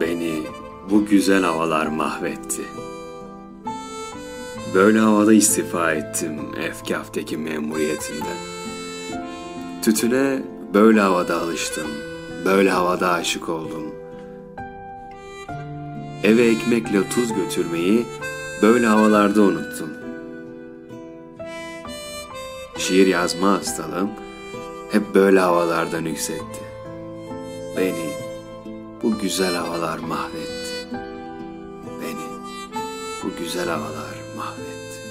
Beni bu güzel havalar mahvetti. Böyle havada istifa ettim Efkaf'taki memuriyetimden. Tütüne böyle havada alıştım, böyle havada aşık oldum. Eve ekmekle tuz götürmeyi böyle havalarda unuttum. Şiir yazma hastalığım hep böyle havalardan yükseltti. Beni güzel havalar mahvetti. Beni bu güzel havalar mahvetti.